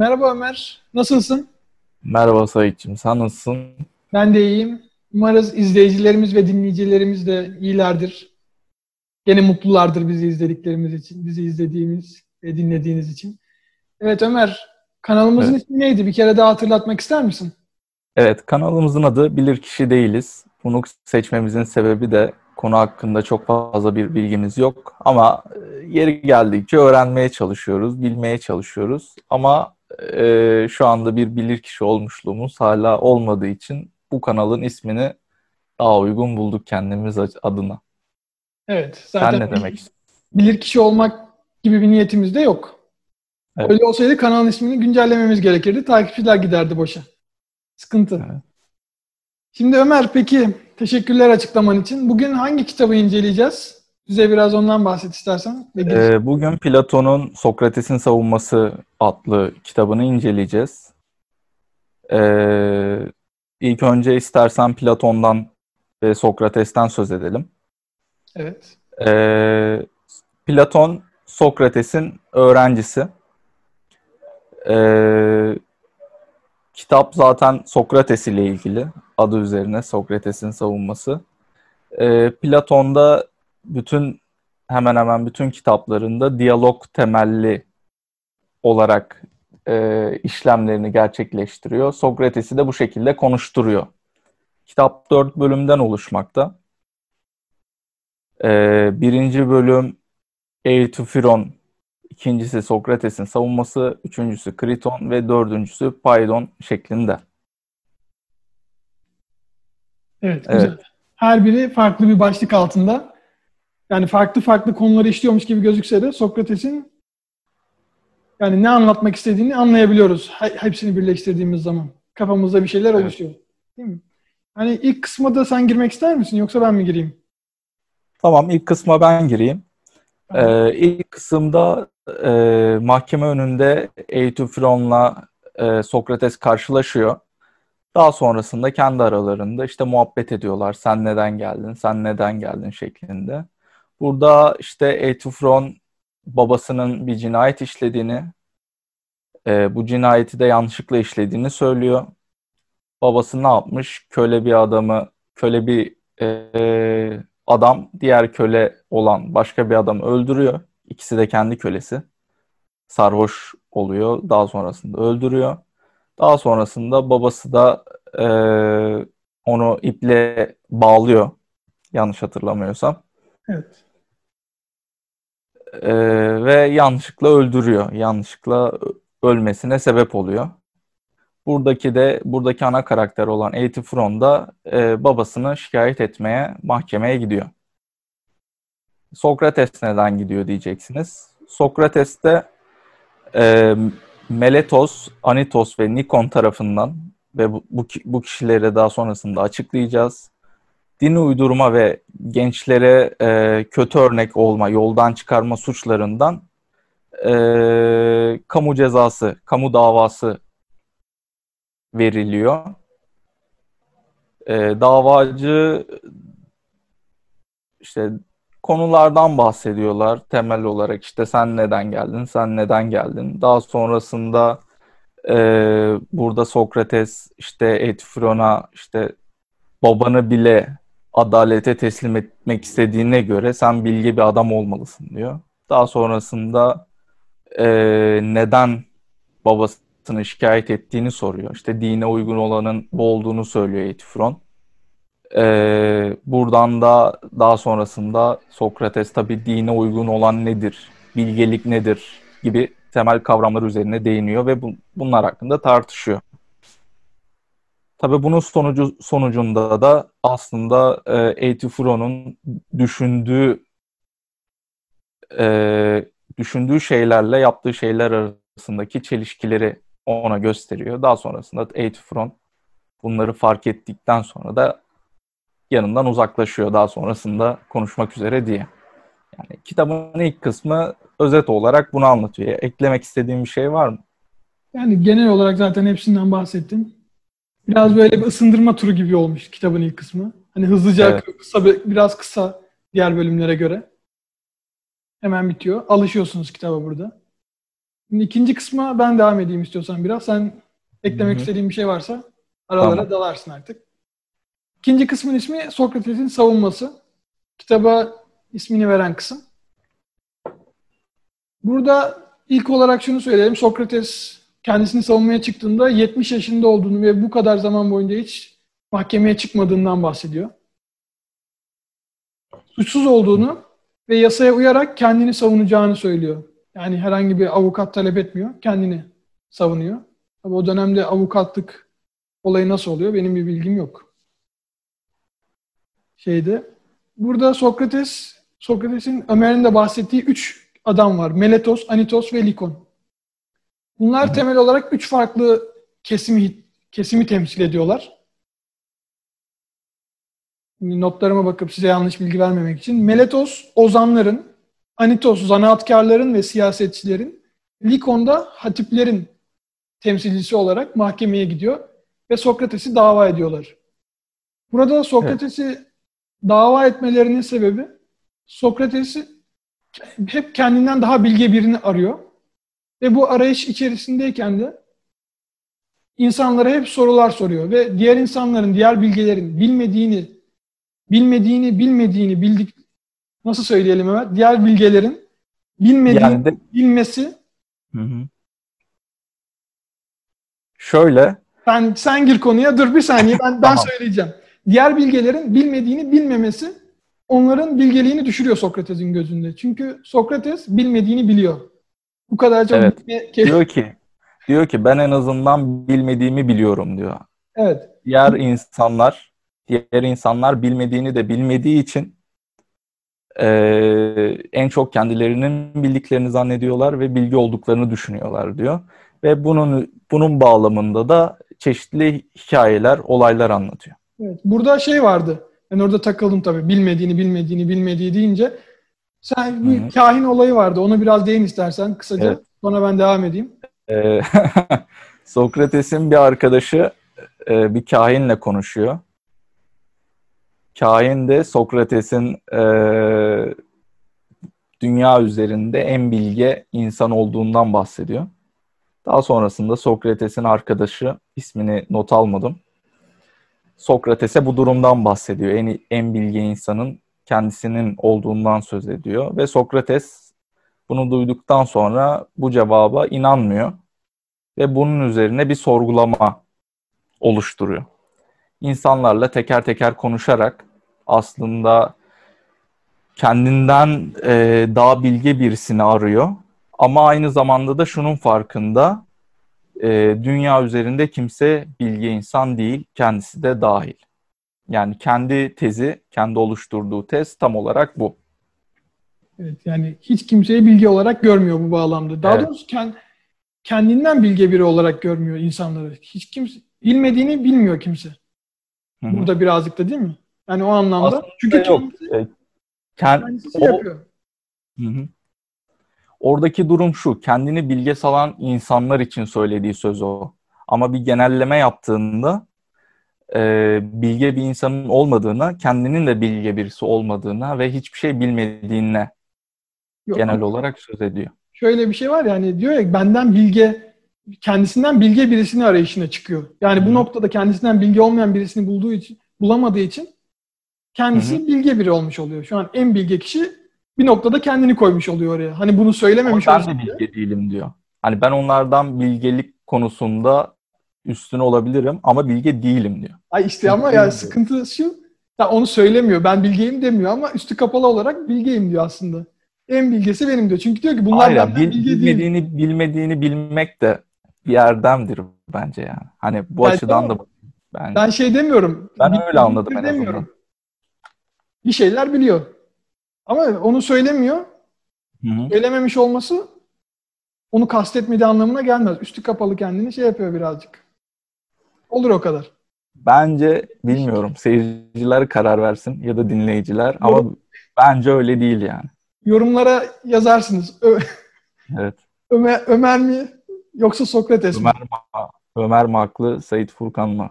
Merhaba Ömer, nasılsın? Merhaba Saitçim, sen nasılsın? Ben de iyiyim. Umarız izleyicilerimiz ve dinleyicilerimiz de iyilerdir. Gene mutlulardır bizi izlediklerimiz için, bizi izlediğimiz ve dinlediğiniz için. Evet Ömer, kanalımızın evet. ismi neydi? Bir kere daha hatırlatmak ister misin? Evet, kanalımızın adı Bilirkişi Değiliz. Bunu seçmemizin sebebi de konu hakkında çok fazla bir bilgimiz yok. Ama e, yeri geldikçe öğrenmeye çalışıyoruz, bilmeye çalışıyoruz. Ama e, şu anda bir bilirkişi olmuşluğumuz hala olmadığı için bu kanalın ismini daha uygun bulduk kendimiz adına. Evet. Zaten Sen ne demek istiyorsun? Bilirkişi olmak gibi bir niyetimiz de yok. Evet. Öyle olsaydı kanalın ismini güncellememiz gerekirdi. Takipçiler giderdi boşa. Sıkıntı. Evet. Şimdi Ömer peki teşekkürler açıklaman için. Bugün hangi kitabı inceleyeceğiz? Bize biraz ondan bahset istersen. Ee, bugün Platon'un Sokrates'in Savunması adlı kitabını inceleyeceğiz. Ee, ilk önce istersen Platon'dan ve Sokrates'ten söz edelim. Evet. Ee, Platon Sokrates'in öğrencisi. Ee, kitap zaten Sokrates ile ilgili. Adı üzerine Sokrates'in savunması. Ee, Platon'da bütün hemen hemen bütün kitaplarında diyalog temelli olarak e, işlemlerini gerçekleştiriyor. Sokrates'i de bu şekilde konuşturuyor. Kitap dört bölümden oluşmakta. E, birinci bölüm Euthyphron, ikincisi Sokrates'in savunması, üçüncüsü Kriton ve dördüncüsü Paydon şeklinde. Evet, güzel. Evet. Her biri farklı bir başlık altında yani farklı farklı konuları işliyormuş gibi gözükse de Sokrates'in yani ne anlatmak istediğini anlayabiliyoruz. Hepsini birleştirdiğimiz zaman. Kafamızda bir şeyler evet. oluşuyor. Değil mi? Hani ilk kısma da sen girmek ister misin yoksa ben mi gireyim? Tamam ilk kısma ben gireyim. Ee, ilk kısımda e, mahkeme önünde Euthyphron'la e, Sokrates karşılaşıyor. Daha sonrasında kendi aralarında işte muhabbet ediyorlar. Sen neden geldin, sen neden geldin şeklinde. Burada işte Euthyphron babasının bir cinayet işlediğini, e, bu cinayeti de yanlışlıkla işlediğini söylüyor. Babası ne yapmış? Köle bir adamı, köle bir e, adam diğer köle olan başka bir adamı öldürüyor. İkisi de kendi kölesi. Sarhoş oluyor. Daha sonrasında öldürüyor. Daha sonrasında babası da e, onu iple bağlıyor. Yanlış hatırlamıyorsam. Evet e, ve yanlışlıkla öldürüyor. Yanlışlıkla ölmesine sebep oluyor. Buradaki de buradaki ana karakter olan Euthyphron da e, babasını şikayet etmeye mahkemeye gidiyor. Sokrates neden gidiyor diyeceksiniz. Sokrates de e, Meletos, Anitos ve Nikon tarafından ve bu, bu, bu kişileri daha sonrasında açıklayacağız din uydurma ve gençlere e, kötü örnek olma, yoldan çıkarma suçlarından e, kamu cezası, kamu davası veriliyor. E, davacı işte konulardan bahsediyorlar temel olarak işte sen neden geldin, sen neden geldin. Daha sonrasında e, burada Sokrates işte Etifron'a işte babanı bile adalete teslim etmek istediğine göre sen bilgi bir adam olmalısın diyor. Daha sonrasında e, neden babasını şikayet ettiğini soruyor. İşte dine uygun olanın bu olduğunu söylüyor Etifron. E, buradan da daha sonrasında Sokrates tabi dine uygun olan nedir, bilgelik nedir gibi temel kavramlar üzerine değiniyor ve bu, bunlar hakkında tartışıyor. Tabii bunun sonucu sonucunda da aslında e, Eutifuro'nun düşündüğü e, düşündüğü şeylerle yaptığı şeyler arasındaki çelişkileri ona gösteriyor. Daha sonrasında Eutifuron bunları fark ettikten sonra da yanından uzaklaşıyor daha sonrasında konuşmak üzere diye. Yani kitabın ilk kısmı özet olarak bunu anlatıyor. Eklemek istediğim bir şey var mı? Yani genel olarak zaten hepsinden bahsettin. Biraz böyle bir ısındırma turu gibi olmuş kitabın ilk kısmı. Hani hızlıca evet. kısa biraz kısa diğer bölümlere göre. Hemen bitiyor. Alışıyorsunuz kitaba burada. Şimdi ikinci kısma ben devam edeyim istiyorsan biraz. Sen eklemek Hı hı. istediğin bir şey varsa aralara Tamam. dalarsın artık. İkinci kısmın ismi Sokrates'in savunması. Kitaba ismini veren kısım. Burada ilk olarak şunu söyleyelim. Sokrates kendisini savunmaya çıktığında 70 yaşında olduğunu ve bu kadar zaman boyunca hiç mahkemeye çıkmadığından bahsediyor. Suçsuz olduğunu ve yasaya uyarak kendini savunacağını söylüyor. Yani herhangi bir avukat talep etmiyor. Kendini savunuyor. Tabii o dönemde avukatlık olayı nasıl oluyor benim bir bilgim yok. Şeyde. Burada Sokrates, Sokrates'in Ömer'in de bahsettiği üç adam var. Meletos, Anitos ve Likon. Bunlar temel olarak üç farklı kesimi kesimi temsil ediyorlar. Notlarıma bakıp size yanlış bilgi vermemek için. Meletos, ozanların, Anitos, zanaatkarların ve siyasetçilerin, Likon da hatiplerin temsilcisi olarak mahkemeye gidiyor ve Sokrates'i dava ediyorlar. Burada Sokrates'i dava etmelerinin sebebi Sokrates'i hep kendinden daha bilge birini arıyor. Ve bu arayış içerisindeyken de insanlara hep sorular soruyor ve diğer insanların, diğer bilgelerin bilmediğini, bilmediğini, bilmediğini bildik nasıl söyleyelim hemen? Diğer bilgelerin bilmediğini Yani de bilmesi. Hı hı. Şöyle, Sen sen gir konuya. Dur bir saniye ben ben Tamam. söyleyeceğim. Diğer bilgelerin bilmediğini bilmemesi onların bilgeliğini düşürüyor Sokrates'in gözünde. Çünkü Sokrates bilmediğini biliyor. Bu kadar çok Evet. bilme- diyor ki diyor ki ben en azından bilmediğimi biliyorum diyor. Evet. Diğer insanlar diğer insanlar bilmediğini de bilmediği için eee, en çok kendilerinin bildiklerini zannediyorlar ve bilgi olduklarını düşünüyorlar diyor. Ve bunun bunun bağlamında da çeşitli hikayeler, olaylar anlatıyor. Evet. Burada şey vardı. Ben orada takıldım tabii. Bilmediğini, bilmediğini, bilmediği deyince. Sen bir Hı hı. kahin olayı vardı. Ona biraz değin istersen kısaca. Evet. Sonra ben devam edeyim. Eee, Sokrates'in bir arkadaşı e, bir kahinle konuşuyor. Kahin de Sokrates'in e, dünya üzerinde en bilge insan olduğundan bahsediyor. Daha sonrasında Sokrates'in arkadaşı, ismini not almadım. Sokrates'e bu durumdan bahsediyor. En, en bilge insanın kendisinin olduğundan söz ediyor. Ve Sokrates bunu duyduktan sonra bu cevaba inanmıyor. Ve bunun üzerine bir sorgulama oluşturuyor. İnsanlarla teker teker konuşarak aslında kendinden e, daha bilge birisini arıyor. Ama aynı zamanda da şunun farkında e, dünya üzerinde kimse bilge insan değil, kendisi de dahil. Yani kendi tezi, kendi oluşturduğu tez tam olarak bu. Evet, yani hiç kimseyi bilgi olarak görmüyor bu bağlamda. Daha Evet. doğrusu kend- kendinden bilge biri olarak görmüyor insanları. Hiç kimse bilmediğini bilmiyor kimse. Hı hı. Burada birazcık da değil mi? Yani o anlamda. Aslında Çünkü yok. kendisi, E, kend- kendisi o- yapıyor. Hı hı. Oradaki durum şu, kendini bilge salan insanlar için söylediği söz o. Ama bir genelleme yaptığında e, bilge bir insanın olmadığına, kendinin de bilge birisi olmadığına ve hiçbir şey bilmediğine Yok, genel ama olarak söz ediyor. Şöyle bir şey var yani diyor ya benden bilge kendisinden bilge birisini arayışına çıkıyor. Yani bu Hı. noktada kendisinden bilge olmayan birisini bulduğu için bulamadığı için kendisi Hı bilge biri olmuş oluyor. Şu an en bilge kişi bir noktada kendini koymuş oluyor oraya. Hani bunu Ama söylememiş ben olsa de bilge değilim diyor. Hani ben onlardan bilgelik konusunda üstün olabilirim ama bilge değilim diyor. Ay işte ama Bilgeyim ya diyor. sıkıntı şu. Ya onu söylemiyor. Ben bilgeyim demiyor ama üstü kapalı olarak bilgeyim diyor aslında. En bilgesi benim diyor. Çünkü diyor ki bunlar Hayır, benden bil- bilge değil. bilmediğini bilmediğini bilmek de bir erdemdir bence yani. Hani bu Yani açıdan tamam. da ben, Ben şey demiyorum. Ben öyle anladım en azından. demiyorum. Bir şeyler biliyor. Ama onu söylemiyor. Söylememiş olması onu kastetmediği anlamına gelmez. Üstü kapalı kendini şey yapıyor birazcık. Olur o kadar. Bence bilmiyorum. Seyirciler karar versin ya da dinleyiciler ama Yorum- bence öyle değil yani. Yorumlara yazarsınız. Ö- Evet. Ömer, Ömer mi yoksa Sokrates mi? Ömer, mi- Ömer mi haklı, Sait Furkan mı?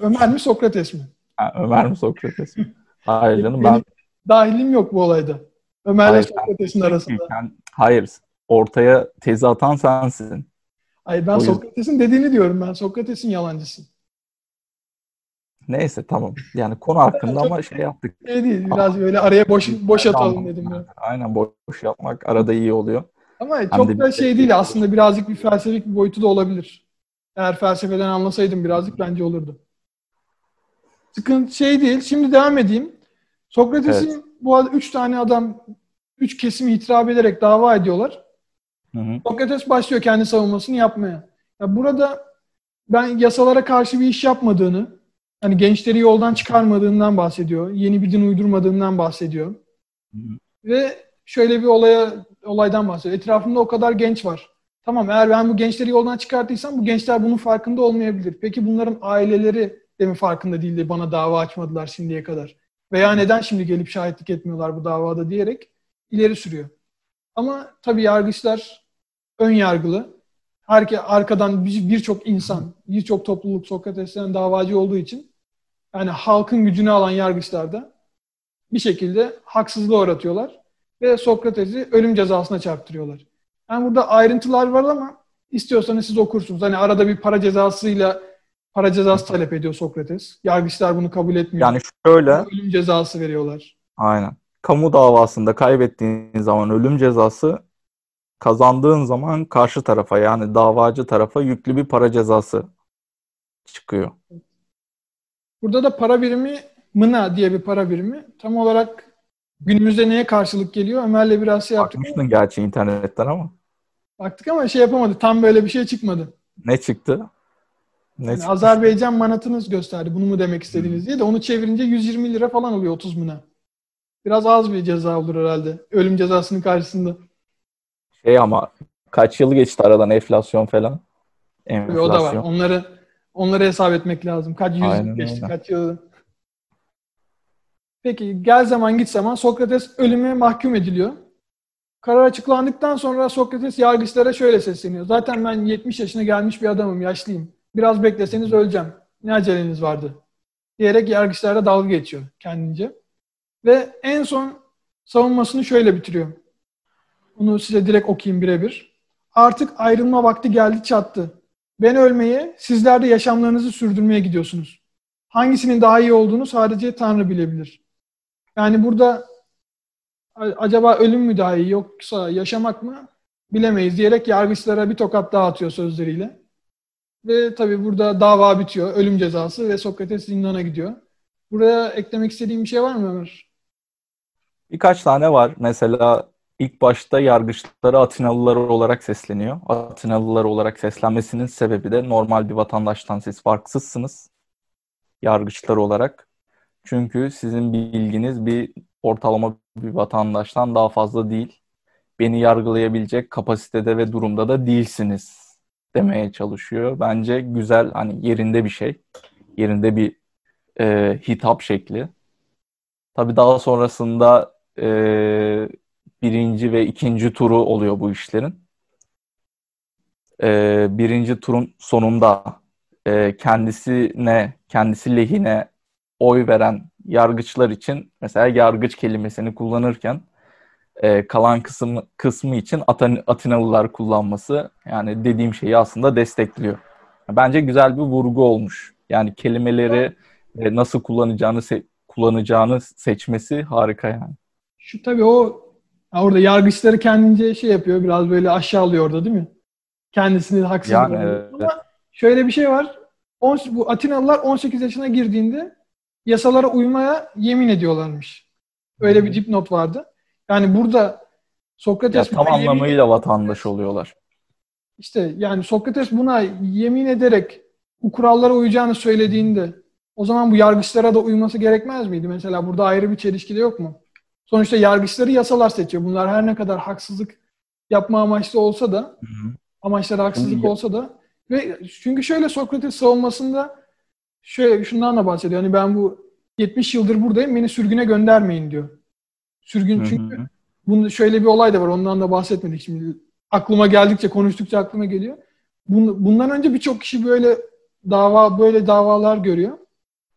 Ömer mi Sokrates mi? Ha, Ömer mi Sokrates mi? Hayır canım Benim ben dahilim yok bu olayda. Ömer'le Hayır, Sokrates'in arasında. Ben- hayır ortaya tezi atan sensin. Ay ben Sokrates'in dediğini diyorum ben. Sokrates'in yalancısı. Neyse tamam. Yani konu hakkında ama şey yaptık. Şey değil. Biraz böyle araya boş boş atalım dedim ben. Aynen boş yapmak arada iyi oluyor. Ama Hem çok da şey değil aslında birazcık bir felsefik bir boyutu da olabilir. Eğer felsefeden anlasaydım birazcık bence olurdu. Sıkıntı şey değil. Şimdi devam edeyim. Sokrates'in evet. bu arada üç tane adam üç kesimi hitap ederek dava ediyorlar. Hı hı. Sokrates başlıyor kendi savunmasını yapmaya. Ya burada ben yasalara karşı bir iş yapmadığını, hani gençleri yoldan çıkarmadığından bahsediyor. Yeni bir din uydurmadığından bahsediyor. Hı hı. Ve şöyle bir olaya olaydan bahsediyor. Etrafımda o kadar genç var. Tamam eğer ben bu gençleri yoldan çıkarttıysam bu gençler bunun farkında olmayabilir. Peki bunların aileleri de mi farkında değildi bana dava açmadılar şimdiye kadar? Veya neden şimdi gelip şahitlik etmiyorlar bu davada diyerek ileri sürüyor. Ama tabii yargıçlar ön yargılı. Herke, arkadan birçok insan, birçok topluluk Sokrates'ten davacı olduğu için yani halkın gücünü alan yargıçlar da bir şekilde haksızlığa uğratıyorlar ve Sokrates'i ölüm cezasına çarptırıyorlar. Yani burada ayrıntılar var ama istiyorsanız siz okursunuz. Hani arada bir para cezasıyla para cezası talep ediyor Sokrates. Yargıçlar bunu kabul etmiyor. Yani şöyle ölüm cezası veriyorlar. Aynen. Kamu davasında kaybettiğin zaman ölüm cezası kazandığın zaman karşı tarafa yani davacı tarafa yüklü bir para cezası çıkıyor. Burada da para birimi mına diye bir para birimi. Tam olarak günümüzde neye karşılık geliyor? Ömer'le biraz şey yaptık. Bakmıştın gerçi internetten ama. Baktık ama şey yapamadı. Tam böyle bir şey çıkmadı. Ne çıktı? Ne yani Azerbaycan manatınız gösterdi. Bunu mu demek istediğiniz hmm. diye de onu çevirince 120 lira falan oluyor 30 mına. Biraz az bir ceza olur herhalde. Ölüm cezasının karşısında. Şey ama kaç yıl geçti aradan enflasyon falan? Enflasyon. O da var. Onları onları hesap etmek lazım. Kaç yüz Aynen geçti, öyle. kaç yıl. Peki gel zaman git zaman Sokrates ölüme mahkum ediliyor. Karar açıklandıktan sonra Sokrates yargıçlara şöyle sesleniyor. Zaten ben 70 yaşına gelmiş bir adamım, yaşlıyım. Biraz bekleseniz öleceğim. Ne aceleniz vardı? Diyerek yargıçlara dalga geçiyor kendince. Ve en son savunmasını şöyle bitiriyor. Bunu size direkt okuyayım birebir. Artık ayrılma vakti geldi çattı. Ben ölmeye, sizler de yaşamlarınızı sürdürmeye gidiyorsunuz. Hangisinin daha iyi olduğunu sadece Tanrı bilebilir. Yani burada acaba ölüm mü daha iyi yoksa yaşamak mı bilemeyiz diyerek yargıçlara bir tokat daha atıyor sözleriyle. Ve tabii burada dava bitiyor. Ölüm cezası ve Sokrates zindana gidiyor. Buraya eklemek istediğim bir şey var mı Ömer? Birkaç tane var. Mesela ilk başta yargıçlara Atinalılar olarak sesleniyor. Atinalılar olarak seslenmesinin sebebi de normal bir vatandaştan siz farksızsınız. Yargıçlar olarak. Çünkü sizin bilginiz bir ortalama bir vatandaştan daha fazla değil. Beni yargılayabilecek kapasitede ve durumda da değilsiniz demeye çalışıyor. Bence güzel hani yerinde bir şey. Yerinde bir e, hitap şekli. Tabii daha sonrasında e, birinci ve ikinci turu oluyor bu işlerin. E, birinci turun sonunda e, kendisine, kendisi lehine oy veren yargıçlar için mesela yargıç kelimesini kullanırken e, kalan kısmı, kısmı için Aten, Atinalılar kullanması yani dediğim şeyi aslında destekliyor. Bence güzel bir vurgu olmuş. Yani kelimeleri e, nasıl kullanacağını se- kullanacağını seçmesi harika yani. Şu tabii o orada yargıçları kendince şey yapıyor biraz böyle aşağılıyor orada değil mi? Kendisini haksız yani, evet. Ama şöyle bir şey var. On, bu Atinalılar 18 yaşına girdiğinde yasalara uymaya yemin ediyorlarmış. Öyle bir dipnot vardı. Yani burada Sokrates ya, tam anlamıyla vatandaş oluyorlar. İşte yani Sokrates buna yemin ederek bu kurallara uyacağını söylediğinde o zaman bu yargıçlara da uyması gerekmez miydi? Mesela burada ayrı bir çelişki de yok mu? Sonuçta yargıçları yasalar seçiyor. Bunlar her ne kadar haksızlık yapma amaçlı olsa da hı hı. amaçları haksızlık olsa da ve çünkü şöyle Sokrates savunmasında şöyle şundan da bahsediyor. Hani ben bu 70 yıldır buradayım beni sürgüne göndermeyin diyor. Sürgün çünkü bunu şöyle bir olay da var ondan da bahsetmedik şimdi. Aklıma geldikçe konuştukça aklıma geliyor. Bundan önce birçok kişi böyle dava böyle davalar görüyor.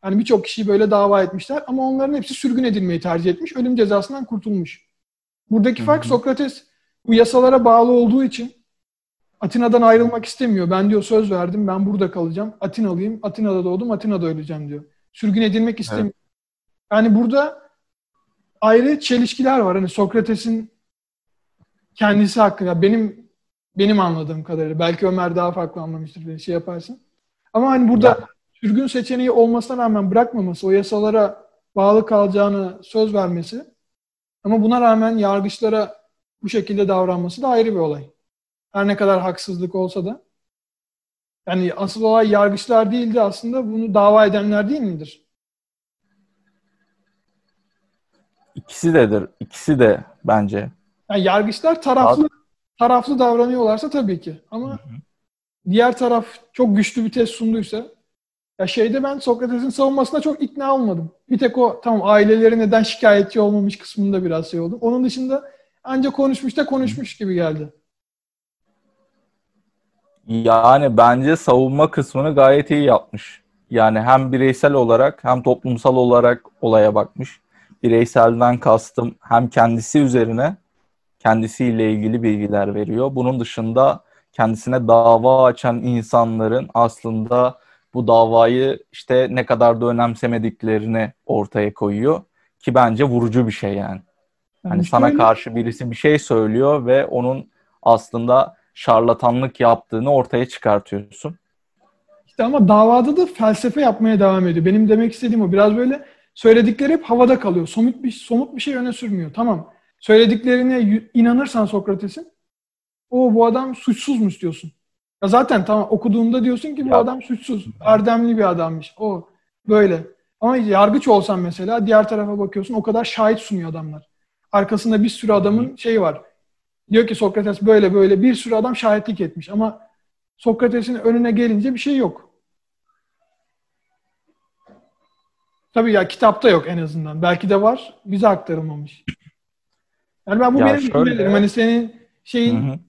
Yani birçok kişi böyle dava etmişler ama onların hepsi sürgün edilmeyi tercih etmiş. Ölüm cezasından kurtulmuş. Buradaki fark Sokrates bu yasalara bağlı olduğu için Atina'dan ayrılmak istemiyor. Ben diyor söz verdim, ben burada kalacağım. Atinalıyım, Atina'da doğdum, Atina'da öleceğim diyor. Sürgün edilmek istemiyor. Evet. Yani burada ayrı çelişkiler var. Hani Sokrates'in kendisi hakkında benim benim anladığım kadarıyla belki Ömer daha farklı anlamıştır bir şey yaparsın. Ama hani burada ya. Sürgün seçeneği olmasına rağmen bırakmaması, o yasalara bağlı kalacağını söz vermesi ama buna rağmen yargıçlara bu şekilde davranması da ayrı bir olay. Her ne kadar haksızlık olsa da. Yani asıl olay yargıçlar değildi aslında bunu dava edenler değil midir? İkisi dedir. İkisi de bence. Yani yargıçlar taraflı taraflı davranıyorlarsa tabii ki. Ama hı hı. diğer taraf çok güçlü bir test sunduysa ya şeyde ben Sokrates'in savunmasına çok ikna olmadım. Bir tek o tamam aileleri neden şikayetçi olmamış kısmında biraz şey oldum. Onun dışında ancak konuşmuş da konuşmuş gibi geldi. Yani bence savunma kısmını gayet iyi yapmış. Yani hem bireysel olarak hem toplumsal olarak olaya bakmış. Bireyselden kastım hem kendisi üzerine kendisiyle ilgili bilgiler veriyor. Bunun dışında kendisine dava açan insanların aslında bu davayı işte ne kadar da önemsemediklerini ortaya koyuyor ki bence vurucu bir şey yani. Hani yani sana karşı birisi bir şey söylüyor ve onun aslında şarlatanlık yaptığını ortaya çıkartıyorsun. İşte ama davada da felsefe yapmaya devam ediyor. Benim demek istediğim o. Biraz böyle söyledikleri hep havada kalıyor. Somut bir somut bir şey öne sürmüyor. Tamam. Söylediklerine inanırsan Sokrates'in o bu adam suçsuzmuş diyorsun. Ya zaten tamam okuduğunda diyorsun ki bu ya. adam suçsuz. Erdemli bir adammış. O böyle. Ama yargıç olsan mesela diğer tarafa bakıyorsun o kadar şahit sunuyor adamlar. Arkasında bir sürü adamın şeyi var. Diyor ki Sokrates böyle böyle bir sürü adam şahitlik etmiş ama Sokrates'in önüne gelince bir şey yok. Tabii ya kitapta yok en azından. Belki de var. Bize aktarılmamış. Yani ben bu ya benim düşüncelerim. Hani senin şeyin hı hı.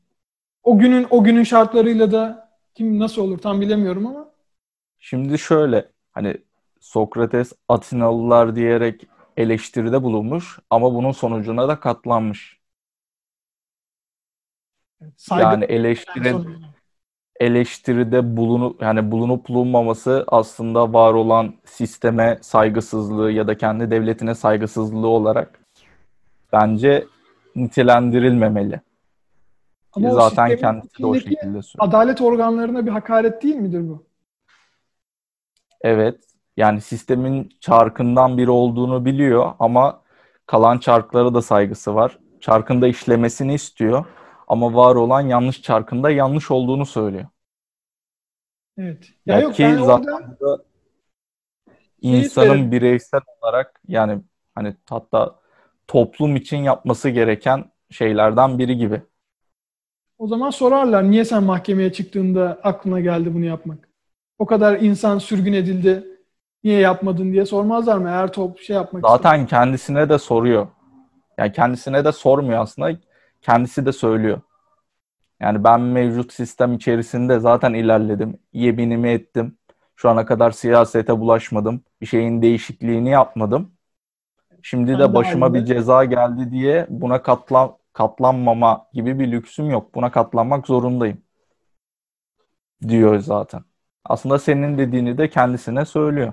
O günün o günün şartlarıyla da kim nasıl olur tam bilemiyorum ama. Şimdi şöyle hani Sokrates Atinalılar diyerek eleştiride bulunmuş ama bunun sonucuna da katlanmış. Saygı yani eleştirin eleştiride bulunup yani bulunup bulunmaması aslında var olan sisteme saygısızlığı ya da kendi devletine saygısızlığı olarak bence nitelendirilmemeli. Ama Zaten kendisi de o şekilde söylüyor. Adalet organlarına bir hakaret değil midir bu? Evet. Yani sistemin çarkından biri olduğunu biliyor ama kalan çarklara da saygısı var. Çarkında işlemesini istiyor ama var olan yanlış çarkında yanlış olduğunu söylüyor. Evet. Ya, ya yok, ki zaten orada... insanın bireysel olarak yani hani hatta toplum için yapması gereken şeylerden biri gibi. O zaman sorarlar niye sen mahkemeye çıktığında aklına geldi bunu yapmak? O kadar insan sürgün edildi. Niye yapmadın diye sormazlar mı? Eğer top şey yapmak Zaten istiyor. kendisine de soruyor. Yani kendisine de sormuyor aslında. Kendisi de söylüyor. Yani ben mevcut sistem içerisinde zaten ilerledim. Yeminimi ettim. Şu ana kadar siyasete bulaşmadım. Bir şeyin değişikliğini yapmadım. Şimdi de başıma bir ceza geldi diye buna katlan katlanmama gibi bir lüksüm yok. Buna katlanmak zorundayım. Diyor zaten. Aslında senin dediğini de kendisine söylüyor.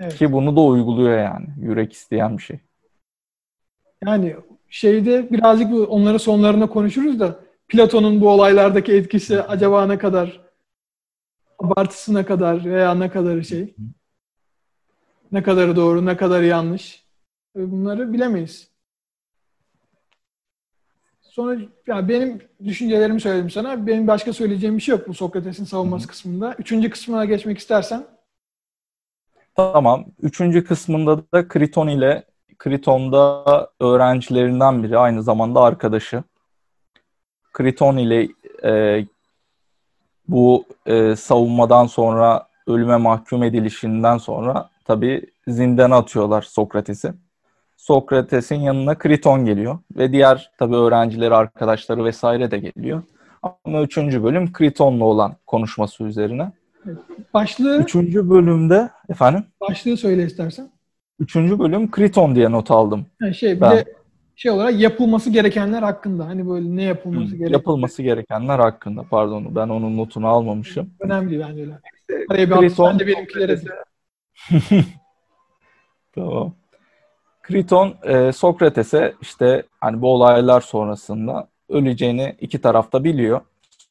Evet. Ki bunu da uyguluyor yani. Yürek isteyen bir şey. Yani şeyde birazcık onları sonlarında konuşuruz da Platon'un bu olaylardaki etkisi acaba ne kadar abartısına kadar veya ne kadar şey ne kadarı doğru ne kadar yanlış bunları bilemeyiz. Sonra ya benim düşüncelerimi söyledim sana. Benim başka söyleyeceğim bir şey yok bu Sokrates'in savunması Hı-hı. kısmında. Üçüncü kısmına geçmek istersen. Tamam. Üçüncü kısmında da Kriton ile Kriton'da öğrencilerinden biri aynı zamanda arkadaşı. Kriton ile e, bu e, savunmadan sonra ölüme mahkum edilişinden sonra tabi zindana atıyorlar Sokrates'i. Sokrates'in yanına Kriton geliyor ve diğer tabi öğrencileri, arkadaşları vesaire de geliyor. Ama üçüncü bölüm Kriton'la olan konuşması üzerine. Başlığı... Üçüncü bölümde efendim? Başlığı söyle istersen. Üçüncü bölüm Kriton diye not aldım. Yani şey bir ben. de şey olarak yapılması gerekenler hakkında. Hani böyle ne yapılması Hı, gerekiyor. Yapılması gerekenler hakkında. Pardon ben onun notunu almamışım. Önemli bence öyle. Araya bir Kriton, ben de benimkilere Tamam. Kriton e, Sokrates'e işte hani bu olaylar sonrasında öleceğini iki tarafta biliyor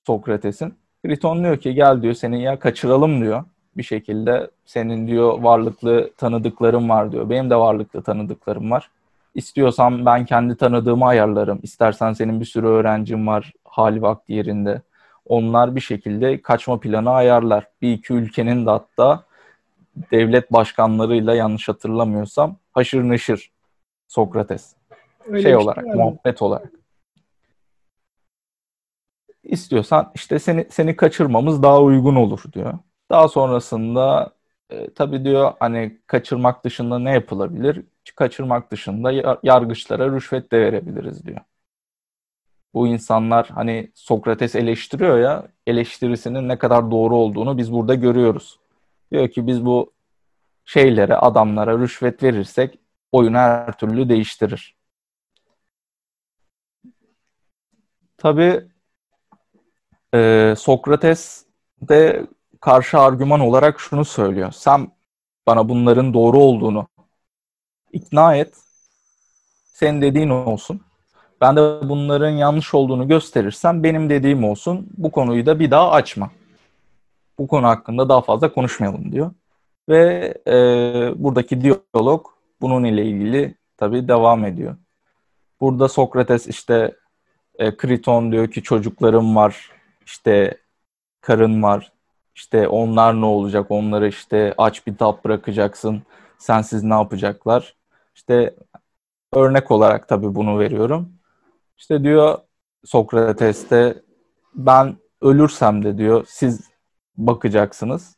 Sokrates'in. Kriton diyor ki gel diyor seni ya kaçıralım diyor bir şekilde. Senin diyor varlıklı tanıdıklarım var diyor. Benim de varlıklı tanıdıklarım var. İstiyorsan ben kendi tanıdığımı ayarlarım. İstersen senin bir sürü öğrencin var hali vakti yerinde. Onlar bir şekilde kaçma planı ayarlar. Bir iki ülkenin de hatta devlet başkanlarıyla yanlış hatırlamıyorsam haşır neşir Sokrates. Öyle şey bir olarak, var. muhabbet olarak. İstiyorsan işte seni seni kaçırmamız daha uygun olur diyor. Daha sonrasında e, tabii diyor hani kaçırmak dışında ne yapılabilir? Kaçırmak dışında yar- yargıçlara rüşvet de verebiliriz diyor. Bu insanlar hani Sokrates eleştiriyor ya eleştirisinin ne kadar doğru olduğunu biz burada görüyoruz. Diyor ki biz bu şeylere, adamlara rüşvet verirsek oyunu her türlü değiştirir. Tabii e, Sokrates de karşı argüman olarak şunu söylüyor. Sen bana bunların doğru olduğunu ikna et. Senin dediğin olsun. Ben de bunların yanlış olduğunu gösterirsem benim dediğim olsun. Bu konuyu da bir daha açma. Bu konu hakkında daha fazla konuşmayalım diyor. Ve e, buradaki diyalog bunun ile ilgili tabii devam ediyor. Burada Sokrates işte e, Kriton diyor ki çocuklarım var, işte karın var, işte onlar ne olacak, onları işte aç bir tap bırakacaksın, sensiz ne yapacaklar? İşte örnek olarak tabii bunu veriyorum. İşte diyor Sokrates de ben ölürsem de diyor siz bakacaksınız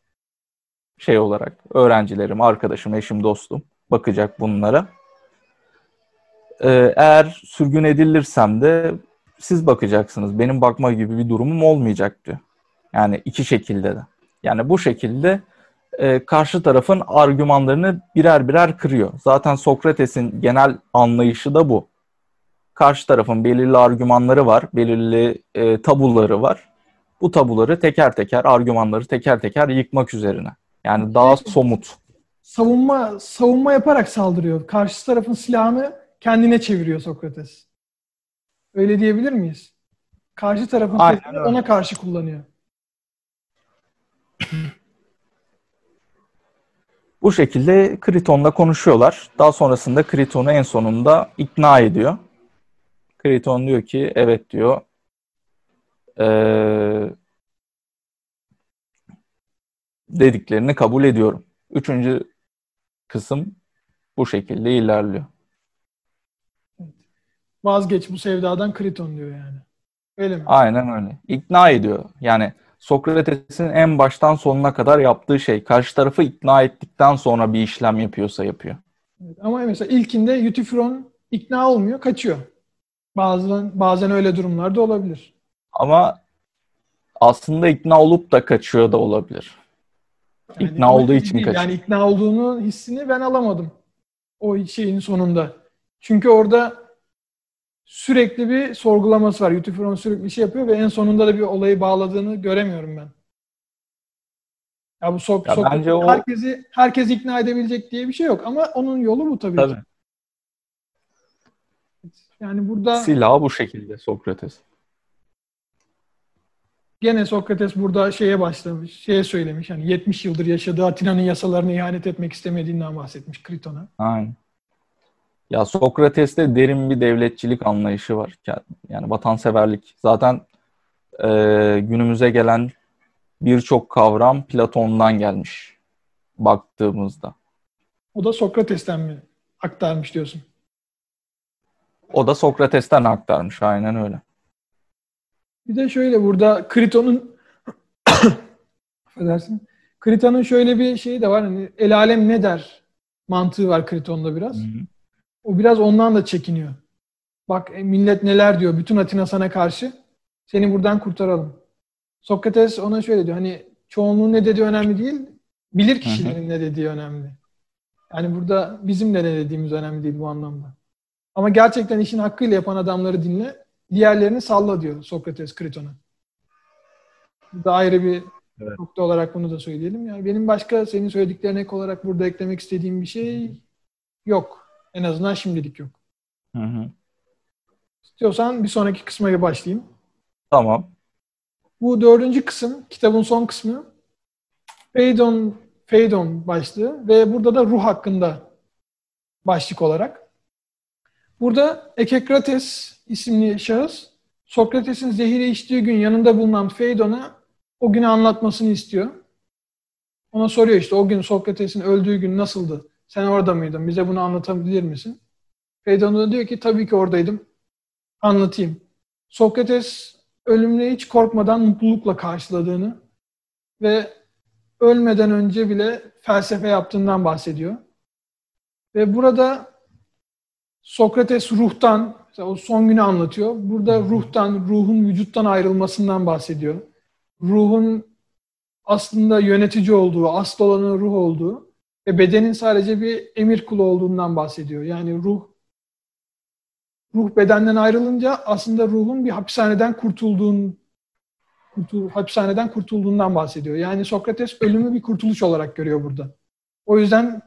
şey olarak öğrencilerim, arkadaşım, eşim, dostum bakacak bunlara. Ee, eğer sürgün edilirsem de siz bakacaksınız. Benim bakma gibi bir durumum olmayacak diyor. Yani iki şekilde de. Yani bu şekilde e, karşı tarafın argümanlarını birer birer kırıyor. Zaten Sokrates'in genel anlayışı da bu. Karşı tarafın belirli argümanları var, belirli e, tabuları var. Bu tabuları teker teker, argümanları teker teker yıkmak üzerine. Yani daha somut. savunma savunma yaparak saldırıyor. Karşı tarafın silahını kendine çeviriyor Sokrates. Öyle diyebilir miyiz? Karşı tarafın öyle. ona karşı kullanıyor. Bu şekilde Kriton'la konuşuyorlar. Daha sonrasında Kriton'u en sonunda ikna ediyor. Kriton diyor ki evet diyor. Ee, dediklerini kabul ediyorum. Üçüncü kısım bu şekilde ilerliyor. Vazgeç bu sevdadan Kriton diyor yani. Öyle mi? Aynen öyle. İkna ediyor. Yani Sokrates'in en baştan sonuna kadar yaptığı şey karşı tarafı ikna ettikten sonra bir işlem yapıyorsa yapıyor. Evet, Ama mesela ilkinde Euthyphron ikna olmuyor, kaçıyor. Bazen bazen öyle durumlarda olabilir. Ama aslında ikna olup da kaçıyor da olabilir. Yani İkna olduğu için değil. kaçıyor. Yani ikna olduğunu hissini ben alamadım. O şeyin sonunda. Çünkü orada sürekli bir sorgulaması var. Euthyphron sürekli bir şey yapıyor ve en sonunda da bir olayı bağladığını göremiyorum ben. Ya bu sok, Ya sok- bence o- herkesi herkesi ikna edebilecek diye bir şey yok ama onun yolu bu tabii, Tabii. ki. Yani burada Silahı bu şekilde Sokrates. Gene Sokrates burada şeye başlamış, şeye söylemiş. Yani 70 yıldır yaşadığı Atina'nın yasalarına ihanet etmek istemediğinden bahsetmiş Kriton'a. Aynen. Ya Sokrates'te derin bir devletçilik anlayışı var. Yani vatanseverlik. Zaten e, günümüze gelen birçok kavram Platon'dan gelmiş baktığımızda. O da Sokrates'ten mi aktarmış diyorsun? O da Sokrates'ten aktarmış. Aynen öyle. Bir de şöyle burada Kriton'un affedersin. Kriton'un şöyle bir şeyi de var. Hani el alem ne der mantığı var Kriton'da biraz. Hı hı. O biraz ondan da çekiniyor. Bak e, millet neler diyor. Bütün Atina sana karşı. Seni buradan kurtaralım. Sokrates ona şöyle diyor. Hani çoğunluğun ne dediği önemli değil. Bilir kişilerin ne dediği önemli. Yani burada bizim de ne dediğimiz önemli değil bu anlamda. Ama gerçekten işin hakkıyla yapan adamları dinle. Diğerlerini salla diyor Sokrates Kriton'a. Bu da ayrı bir evet. nokta olarak bunu da söyleyelim. Yani benim başka senin söylediklerine ek olarak burada eklemek istediğim bir şey yok. En azından şimdilik yok. Hı hı. İstiyorsan bir sonraki kısma başlayayım. Tamam. Bu dördüncü kısım, kitabın son kısmı. Phaedon, Phaedon başlığı ve burada da ruh hakkında başlık olarak. Burada Ekekrates isimli şahıs Sokrates'in zehiri içtiği gün yanında bulunan Phaedon'a o günü anlatmasını istiyor. Ona soruyor işte o gün Sokrates'in öldüğü gün nasıldı? Sen orada mıydın? Bize bunu anlatabilir misin? Phaedon da diyor ki tabii ki oradaydım. Anlatayım. Sokrates ölümle hiç korkmadan mutlulukla karşıladığını ve ölmeden önce bile felsefe yaptığından bahsediyor. Ve burada Sokrates ruhtan, o son günü anlatıyor. Burada ruhtan, ruhun vücuttan ayrılmasından bahsediyor. Ruhun aslında yönetici olduğu, asıl olanın ruh olduğu ve bedenin sadece bir emir kulu olduğundan bahsediyor. Yani ruh ruh bedenden ayrılınca aslında ruhun bir hapishaneden kurtulduğun kurtul, hapishaneden kurtulduğundan bahsediyor. Yani Sokrates ölümü bir kurtuluş olarak görüyor burada. O yüzden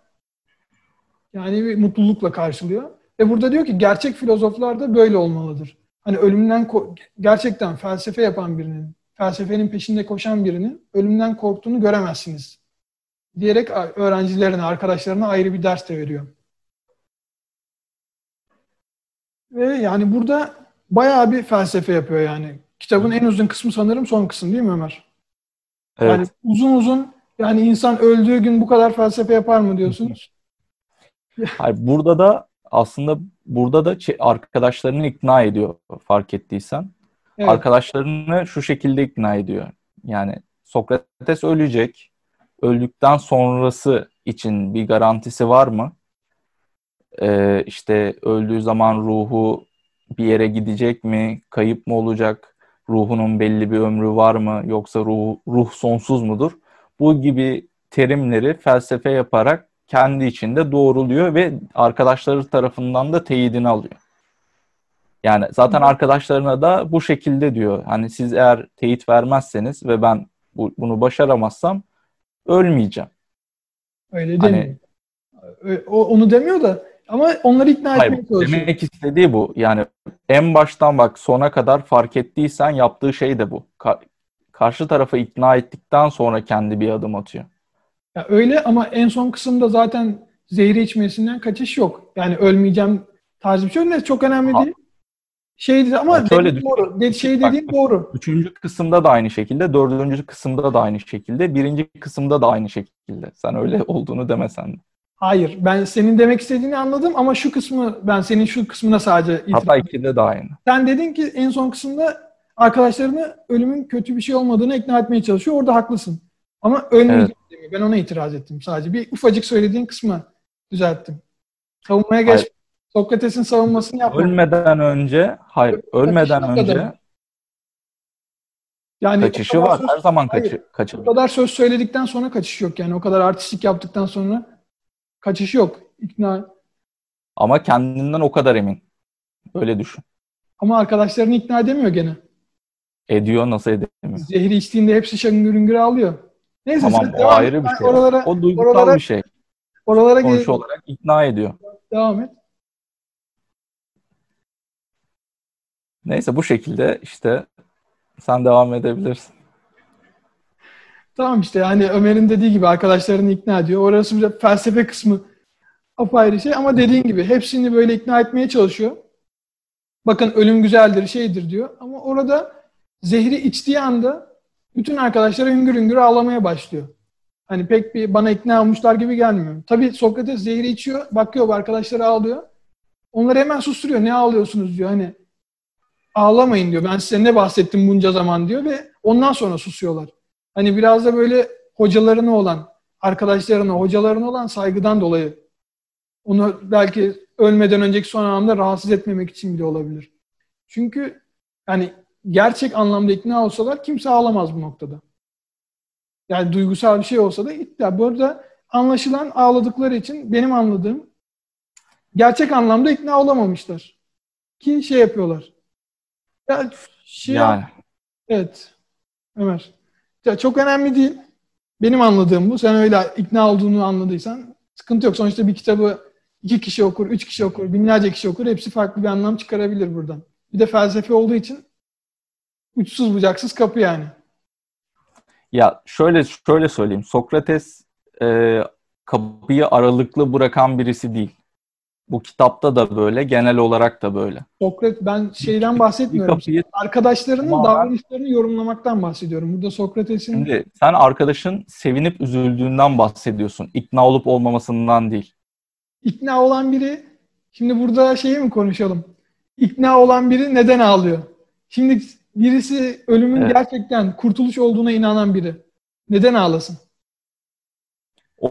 yani bir mutlulukla karşılıyor. Ve burada diyor ki gerçek filozoflar da böyle olmalıdır. Hani ölümden gerçekten felsefe yapan birinin, felsefenin peşinde koşan birinin ölümden korktuğunu göremezsiniz. Diyerek öğrencilerine, arkadaşlarına ayrı bir ders de veriyor. Ve yani burada bayağı bir felsefe yapıyor yani. Kitabın en uzun kısmı sanırım son kısım değil mi Ömer? Evet. Yani uzun uzun yani insan öldüğü gün bu kadar felsefe yapar mı diyorsunuz? Hayır, burada da aslında burada da arkadaşlarını ikna ediyor fark ettiysen. Evet. Arkadaşlarını şu şekilde ikna ediyor. Yani Sokrates ölecek. Öldükten sonrası için bir garantisi var mı? Ee, işte öldüğü zaman ruhu bir yere gidecek mi? Kayıp mı olacak? Ruhunun belli bir ömrü var mı? Yoksa ruh, ruh sonsuz mudur? Bu gibi terimleri felsefe yaparak kendi içinde doğruluyor ve arkadaşları tarafından da teyidini alıyor. Yani zaten arkadaşlarına da bu şekilde diyor. Hani siz eğer teyit vermezseniz ve ben bu, bunu başaramazsam ölmeyeceğim. Öyle hani, demiyor. O, onu demiyor da ama onları ikna Hayır, etmeye çalışıyor. Demek istediği bu. Yani en baştan bak sona kadar fark ettiysen yaptığı şey de bu. Ka- karşı tarafı ikna ettikten sonra kendi bir adım atıyor. Ya öyle ama en son kısımda zaten zehri içmesinden kaçış yok. Yani ölmeyeceğim tarzı bir şey ne çok önemli ha. değil. Şey ama yani şöyle dediğin doğru. De, şey dediğin bak, doğru. Üçüncü kısımda da aynı şekilde, dördüncü kısımda da aynı şekilde, birinci kısımda da aynı şekilde. Sen öyle olduğunu demesen de. Hayır. Ben senin demek istediğini anladım ama şu kısmı ben senin şu kısmına sadece itiraz Hatta ikide de aynı. Sen dedin ki en son kısımda arkadaşlarını ölümün kötü bir şey olmadığını ikna etmeye çalışıyor. Orada haklısın. Ama demiyor. Ben ona itiraz ettim sadece. Bir ufacık söylediğin kısmı düzelttim. Savunmaya geç. Hayır. Sokrates'in savunmasını yapma. Ölmeden önce, hayır, ölmeden önce kadar. yani kaçışı var. Söz, Her zaman kaçı, kaçır. O kadar söz söyledikten sonra kaçış yok yani. O kadar artistik yaptıktan sonra Kaçış yok. İkna. Ama kendinden o kadar emin. Öyle düşün. Ama arkadaşlarını ikna edemiyor gene. Ediyor nasıl edemiyor? Zehri içtiğinde hepsi şangır ağlıyor. Neyse tamam o ayrı bir şey. Oralara, o duygusal oralara, bir şey. Oralara Sonuç olarak ikna ediyor. Devam et. Neyse bu şekilde işte sen devam edebilirsin. Tamam işte hani Ömer'in dediği gibi arkadaşlarını ikna ediyor. Orası bir felsefe kısmı apayrı şey ama dediğin gibi hepsini böyle ikna etmeye çalışıyor. Bakın ölüm güzeldir, şeydir diyor. Ama orada zehri içtiği anda bütün arkadaşları hüngür hüngür ağlamaya başlıyor. Hani pek bir bana ikna olmuşlar gibi gelmiyor. Tabii Sokrates zehri içiyor, bakıyor arkadaşları ağlıyor. Onları hemen susturuyor. Ne ağlıyorsunuz diyor. Hani ağlamayın diyor. Ben size ne bahsettim bunca zaman diyor ve ondan sonra susuyorlar. Hani biraz da böyle hocalarına olan, arkadaşlarına, hocalarına olan saygıdan dolayı onu belki ölmeden önceki son anında rahatsız etmemek için bile olabilir. Çünkü yani gerçek anlamda ikna olsalar kimse ağlamaz bu noktada. Yani duygusal bir şey olsa da ya burada anlaşılan ağladıkları için benim anladığım gerçek anlamda ikna olamamışlar. Ki şey yapıyorlar. Ya şey Yani. evet. Ömer. Ya çok önemli değil. Benim anladığım bu. Sen öyle ikna olduğunu anladıysan sıkıntı yok. Sonuçta bir kitabı iki kişi okur, üç kişi okur, binlerce kişi okur. Hepsi farklı bir anlam çıkarabilir buradan. Bir de felsefe olduğu için uçsuz bucaksız kapı yani. Ya şöyle şöyle söyleyeyim. Sokrates e, kapıyı aralıklı bırakan birisi değil. Bu kitapta da böyle, genel olarak da böyle. Sokrates ben şeyden bahsetmiyorum. kapıyı Arkadaşlarının Tamamen- davranışlarını yorumlamaktan bahsediyorum. Burada Sokrates'in Şimdi sen arkadaşın sevinip üzüldüğünden bahsediyorsun. İkna olup olmamasından değil. ikna olan biri şimdi burada şeyi mi konuşalım? İkna olan biri neden ağlıyor? Şimdi birisi ölümün Evet. gerçekten kurtuluş olduğuna inanan biri. Neden ağlasın?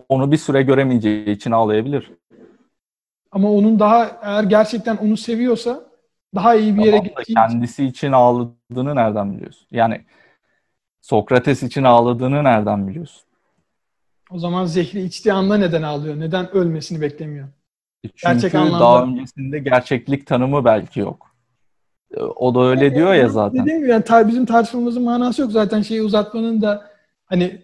Onu bir süre göremeyeceği için ağlayabilir. Ama onun daha eğer gerçekten onu seviyorsa daha iyi bir yere Tamam gittiği için kendisi için ağladığını nereden biliyorsun? Yani Sokrates için ağladığını nereden biliyorsun? o zaman zehri içtiği anda neden ağlıyor? Neden ölmesini beklemiyor? Çünkü Gerçek anlamda. daha öncesinde gerçeklik tanımı belki yok. O da öyle diyor ya zaten. Dediğim gibi yani tar- bizim tartışmamızın manası yok zaten şeyi uzatmanın da hani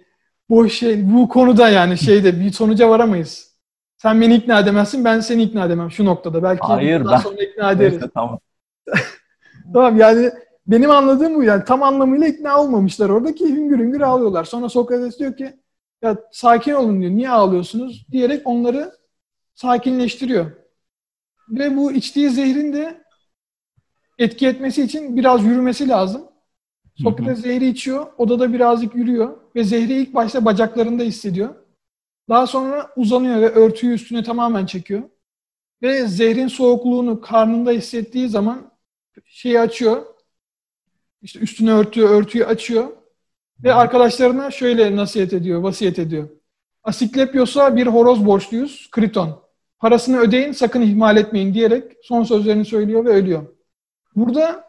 boş şey bu konuda yani şeyde bir sonuca varamayız. Sen beni ikna edemezsin, ben seni ikna edemem şu noktada. Belki Hayır, daha ben- sonra ikna ederiz. Neyse, tamam. Tamam yani benim anladığım bu yani tam anlamıyla ikna olmamışlar orada ki hüngür hüngür ağlıyorlar. Sonra Sokrates diyor ki ya sakin olun diyor. Niye ağlıyorsunuz? diyerek onları sakinleştiriyor. Ve bu içtiği zehrin de etki etmesi için biraz yürümesi lazım. Sokrates zehri içiyor. Odada birazcık yürüyor. Ve zehri ilk başta bacaklarında hissediyor. Daha sonra uzanıyor ve örtüyü üstüne tamamen çekiyor. Ve zehrin soğukluğunu karnında hissettiği zaman şeyi açıyor. İşte üstüne örtüğü örtüyü açıyor. Ve arkadaşlarına şöyle nasihat ediyor, vasiyet ediyor. Asiklepios'a bir horoz borçluyuz, Kriton. Parasını ödeyin, sakın ihmal etmeyin diyerek son sözlerini söylüyor ve ölüyor. Burada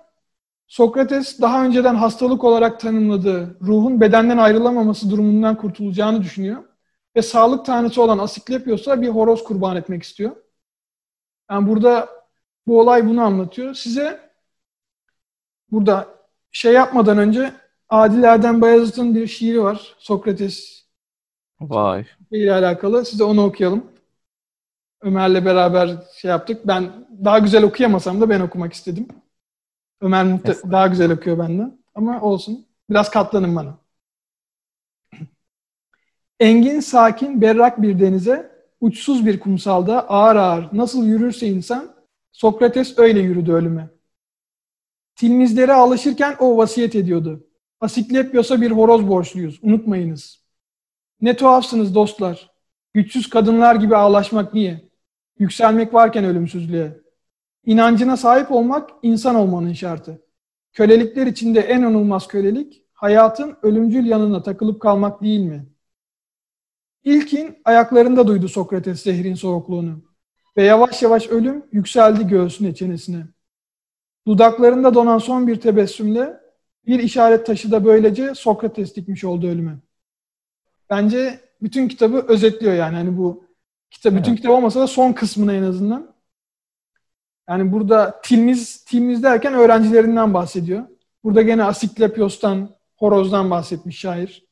Sokrates daha önceden hastalık olarak tanımladığı ruhun bedenden ayrılamaması durumundan kurtulacağını düşünüyor. Ve sağlık tanrısı olan Asiklepios'a bir horoz kurban etmek istiyor. Yani burada bu olay bunu anlatıyor. Size burada şey yapmadan önce Adil Erdem Bayazıt'ın bir şiiri var. Sokrates Vay. ile alakalı. Size onu okuyalım. Ömer'le beraber şey yaptık. Ben daha güzel okuyamasam da ben okumak istedim. Ömer muhte- daha güzel okuyor benden. Ama olsun. Biraz katlanın bana. Engin, sakin, berrak bir denize, uçsuz bir kumsalda ağır ağır nasıl yürürse insan, Sokrates öyle yürüdü ölüme. Tilmizlere alışırken o vasiyet ediyordu. Asiklepios'a bir horoz borçluyuz, unutmayınız. Ne tuhafsınız dostlar. Güçsüz kadınlar gibi ağlaşmak niye? Yükselmek varken ölümsüzlüğe. İnancına sahip olmak insan olmanın şartı. Kölelikler içinde en onulmaz kölelik, hayatın ölümcül yanına takılıp kalmak değil mi? İlkin ayaklarında duydu Sokrates zehrin soğukluğunu. Ve yavaş yavaş ölüm yükseldi göğsüne, çenesine. Dudaklarında donan son bir tebessümle bir işaret taşı da böylece Sokrates dikmiş oldu ölüme. Bence bütün kitabı özetliyor yani. Hani bu kitap bütün Evet. kitap olmasa da son kısmına en azından. Yani burada tilmiz tilmiz derken öğrencilerinden bahsediyor. Burada gene Asiklepios'tan, Horoz'dan bahsetmiş şair.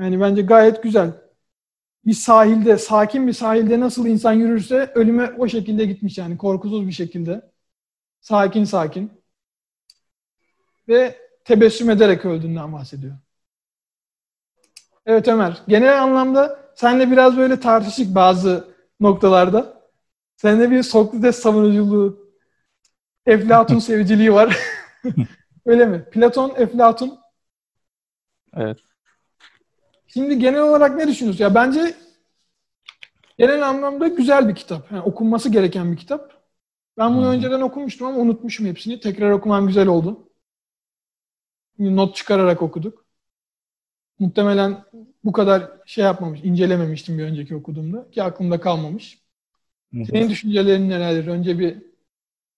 Yani bence gayet güzel. Bir sahilde, sakin bir sahilde nasıl insan yürürse ölüme o şekilde gitmiş yani korkusuz bir şekilde. Sakin sakin. Ve tebessüm ederek öldüğünden bahsediyor. Evet Ömer. Genel anlamda senle biraz böyle tartışık bazı noktalarda. Sende bir Sokrates savunuculuğu, Eflatun seviciliği var. Öyle mi? Platon, Eflatun. Evet. Şimdi genel olarak ne düşünüyorsun? Ya bence genel anlamda güzel bir kitap. Yani okunması gereken bir kitap. Ben bunu hı. önceden okumuştum ama unutmuşum hepsini. Tekrar okumam güzel oldu. Not çıkararak okuduk. Muhtemelen bu kadar şey yapmamış, incelememiştim bir önceki okuduğumda ki aklımda kalmamış. Senin düşüncelerin nelerdir? Önce bir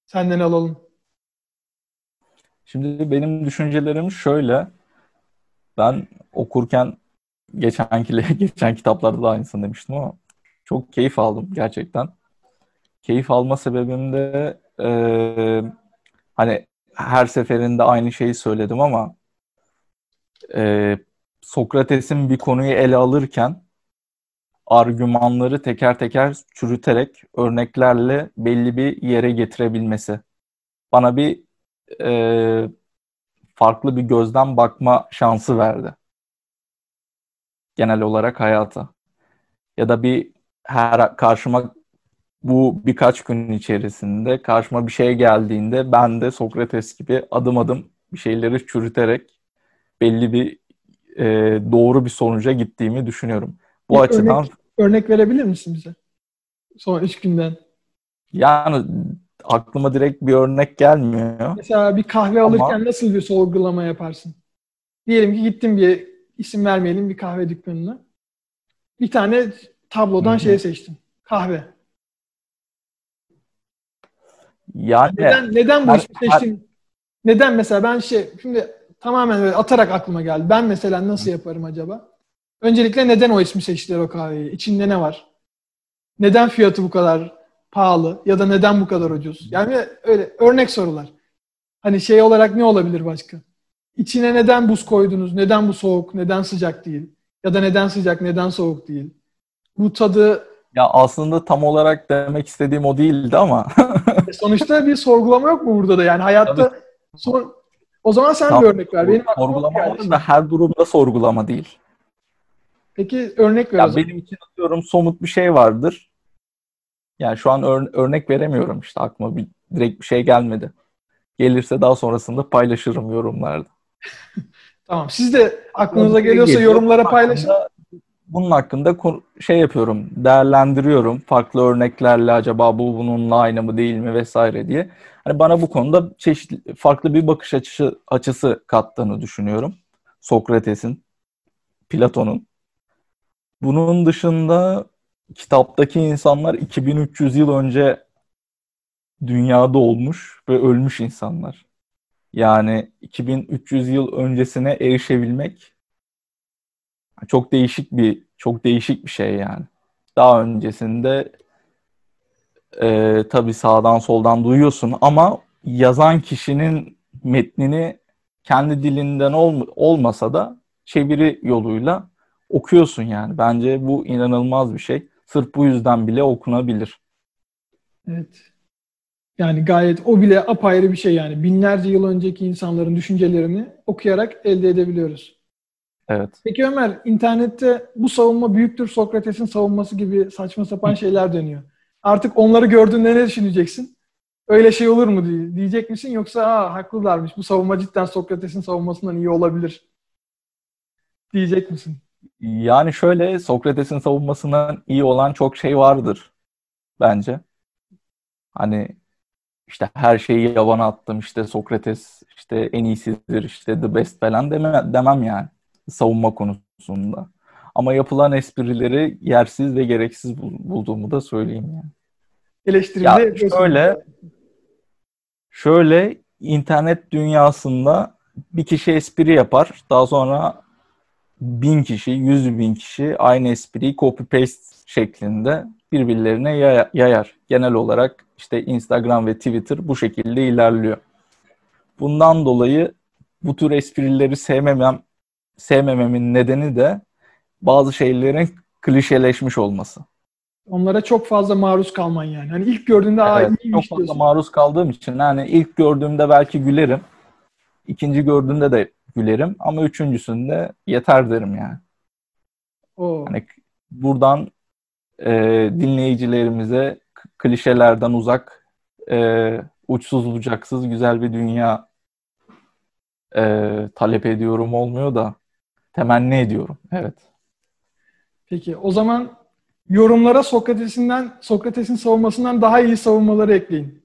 senden alalım. Şimdi benim düşüncelerim şöyle. Ben okurken geçen geçen kitaplarda da aynısını demiştim ama çok keyif aldım gerçekten. keyif alma sebebim de e, hani her seferinde aynı şeyi söyledim ama e, Sokrates'in bir konuyu ele alırken argümanları teker teker çürüterek örneklerle belli bir yere getirebilmesi. Bana bir e, farklı bir gözden bakma şansı verdi. Genel olarak hayata. Ya da bir her karşıma bu birkaç gün içerisinde karşıma bir şey geldiğinde ben de Sokrates gibi adım adım bir şeyleri çürüterek belli bir e, doğru bir sonuca gittiğimi düşünüyorum. Bu bir açıdan örnek, örnek verebilir misin bize? Son üç günden. Yani aklıma direkt bir örnek gelmiyor. Mesela bir kahve alırken Ama... nasıl bir sorgulama yaparsın? Diyelim ki gittim bir isim vermeyelim bir kahve dükkanına. Bir tane tablodan Hı-hı. şey seçtim. Kahve. Yani neden neden bu ismi seçtim? Neden mesela ben şey şimdi tamamen böyle atarak aklıma geldi. Ben mesela nasıl yaparım acaba? Öncelikle neden o ismi seçtiler o kahveyi? İçinde ne var? Neden fiyatı bu kadar pahalı ya da neden bu kadar ucuz? Yani öyle örnek sorular. Hani şey olarak ne olabilir başka? İçine neden buz koydunuz? Neden bu soğuk? Neden sıcak değil? Ya da neden sıcak, neden soğuk değil? Bu tadı ya aslında tam olarak demek istediğim o değildi ama. E, sonuçta bir sorgulama yok mu burada da? Yani hayatta sor... o zaman sen tam, bir örnek ver. Benim sorgulama var da her durumda sorgulama değil. Peki örnek ver ya Benim için atıyorum somut bir şey vardır. Yani şu an ör- örnek veremiyorum işte aklıma bir, direkt bir şey gelmedi. Gelirse daha sonrasında paylaşırım yorumlarda. tamam. Siz de aklınıza geliyorsa geliyor. yorumlara paylaşın. Bunun hakkında şey yapıyorum, değerlendiriyorum. Farklı örneklerle acaba bu bununla aynı mı değil mi vesaire diye. Hani bana bu konuda çeşitli farklı bir bakış açısı açısı kattığını düşünüyorum. Sokrates'in, Platon'un. Bunun dışında kitaptaki insanlar 2300 yıl önce dünyada olmuş ve ölmüş insanlar. Yani 2300 yıl öncesine erişebilmek çok değişik bir çok değişik bir şey yani. Daha öncesinde e, tabii sağdan soldan duyuyorsun ama yazan kişinin metnini kendi dilinden ol, olmasa da çeviri yoluyla okuyorsun yani. Bence bu inanılmaz bir şey. Sırf bu yüzden bile okunabilir. Evet. Yani gayet o bile apayrı bir şey yani. Binlerce yıl önceki insanların düşüncelerini okuyarak elde edebiliyoruz. Evet. Peki Ömer, internette bu savunma büyüktür Sokrates'in savunması gibi saçma sapan şeyler dönüyor. Artık onları gördüğünde ne düşüneceksin? Öyle şey olur mu diyecek misin? Yoksa Aa, haklılarmış bu savunma cidden Sokrates'in savunmasından iyi olabilir diyecek misin? Yani şöyle Sokrates'in savunmasından iyi olan çok şey vardır bence. Hani işte her şeyi yabana attım işte Sokrates işte en iyisidir işte the best falan deme, demem yani savunma konusunda. Ama yapılan esprileri yersiz ve gereksiz bulduğumu da söyleyeyim yani. Eleştirimde ya şöyle şöyle internet dünyasında bir kişi espri yapar. Daha sonra bin kişi, yüz bin kişi aynı espriyi copy paste şeklinde birbirlerine yayar. Genel olarak işte Instagram ve Twitter bu şekilde ilerliyor. Bundan dolayı bu tür esprileri sevmemem sevmememin nedeni de bazı şeylerin klişeleşmiş olması. Onlara çok fazla maruz kalman yani. Hani ilk gördüğünde evet, çok fazla diyorsun. maruz kaldığım için yani ilk gördüğümde belki gülerim. İkinci gördüğümde de gülerim ama üçüncüsünde yeter derim yani. Oo. Hani buradan e, dinleyicilerimize klişelerden uzak, e, uçsuz bucaksız güzel bir dünya e, talep ediyorum olmuyor da temenni ediyorum. Evet. Peki o zaman yorumlara Sokrates'inden Sokrates'in savunmasından daha iyi savunmaları ekleyin.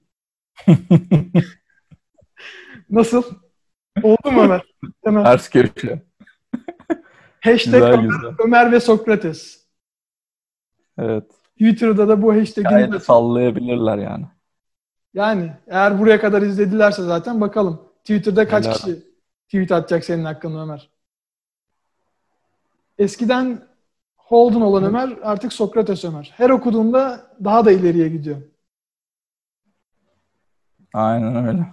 Nasıl? Oldu mu Ömer? Hemen. Ters köşe. Hashtag güzel, Ömer, güzel. Ömer ve Sokrates. Evet. Twitter'da da bu hashtag'i Gayet sallayabilirler yani. Yani eğer buraya kadar izledilerse zaten bakalım. Twitter'da kaç Helal. kişi tweet atacak senin hakkında Ömer? Eskiden Holden olan Ömer artık Sokrates Ömer. Her okuduğunda daha da ileriye gidiyor. Aynen öyle.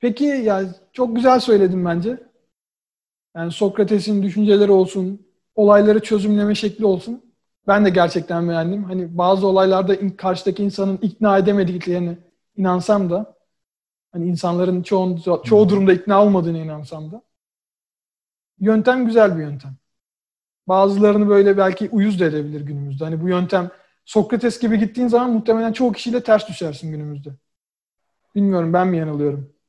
Peki ya çok güzel söyledin bence. Yani Sokrates'in düşünceleri olsun, olayları çözümleme şekli olsun. Ben de gerçekten beğendim. Hani bazı olaylarda karşıdaki insanın ikna edemediklerini inansam da hani insanların çoğu, çoğu durumda ikna olmadığını inansam da yöntem güzel bir yöntem. Bazılarını böyle belki uyuz da edebilir günümüzde. Hani bu yöntem Sokrates gibi gittiğin zaman muhtemelen çoğu kişiyle ters düşersin günümüzde. Bilmiyorum ben mi yanılıyorum?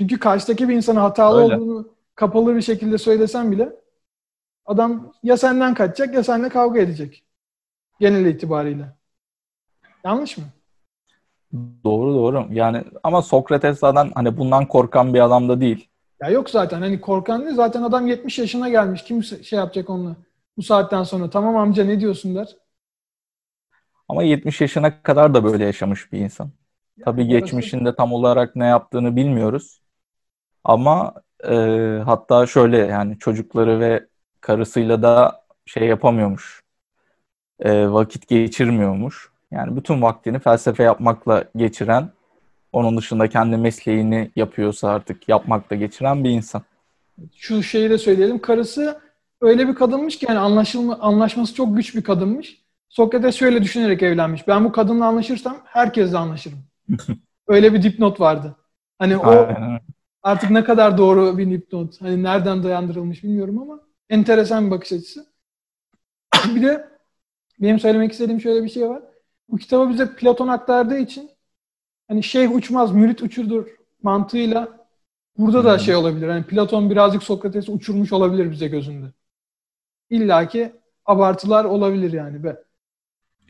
Çünkü karşıdaki bir insana hatalı Öyle. olduğunu kapalı bir şekilde söylesen bile adam ya senden kaçacak ya seninle kavga edecek. Genel itibariyle. Yanlış mı? Doğru doğru. Yani ama Sokrates zaten hani bundan korkan bir adam da değil. Ya yok zaten hani korkan değil. Zaten adam 70 yaşına gelmiş. Kim şey yapacak onunla? Bu saatten sonra tamam amca ne diyorsun der. Ama 70 yaşına kadar da böyle yaşamış bir insan. Tabii orası- geçmişinde tam olarak ne yaptığını bilmiyoruz. Ama e, hatta şöyle yani çocukları ve karısıyla da şey yapamıyormuş. E, vakit geçirmiyormuş. Yani bütün vaktini felsefe yapmakla geçiren, onun dışında kendi mesleğini yapıyorsa artık yapmakla geçiren bir insan. Şu şeyi de söyleyelim. Karısı öyle bir kadınmış ki yani anlaşılma, anlaşması çok güç bir kadınmış. Sokrates şöyle düşünerek evlenmiş. Ben bu kadınla anlaşırsam herkesle anlaşırım. öyle bir dipnot vardı. Hani o Aynen. Artık ne kadar doğru bir dipnot. Hani nereden dayandırılmış bilmiyorum ama enteresan bir bakış açısı. bir de benim söylemek istediğim şöyle bir şey var. Bu kitabı bize Platon aktardığı için hani şeyh uçmaz, mürit uçurdur mantığıyla burada da Hı. şey olabilir. Hani Platon birazcık Sokrates'i uçurmuş olabilir bize gözünde. İlla ki abartılar olabilir yani be.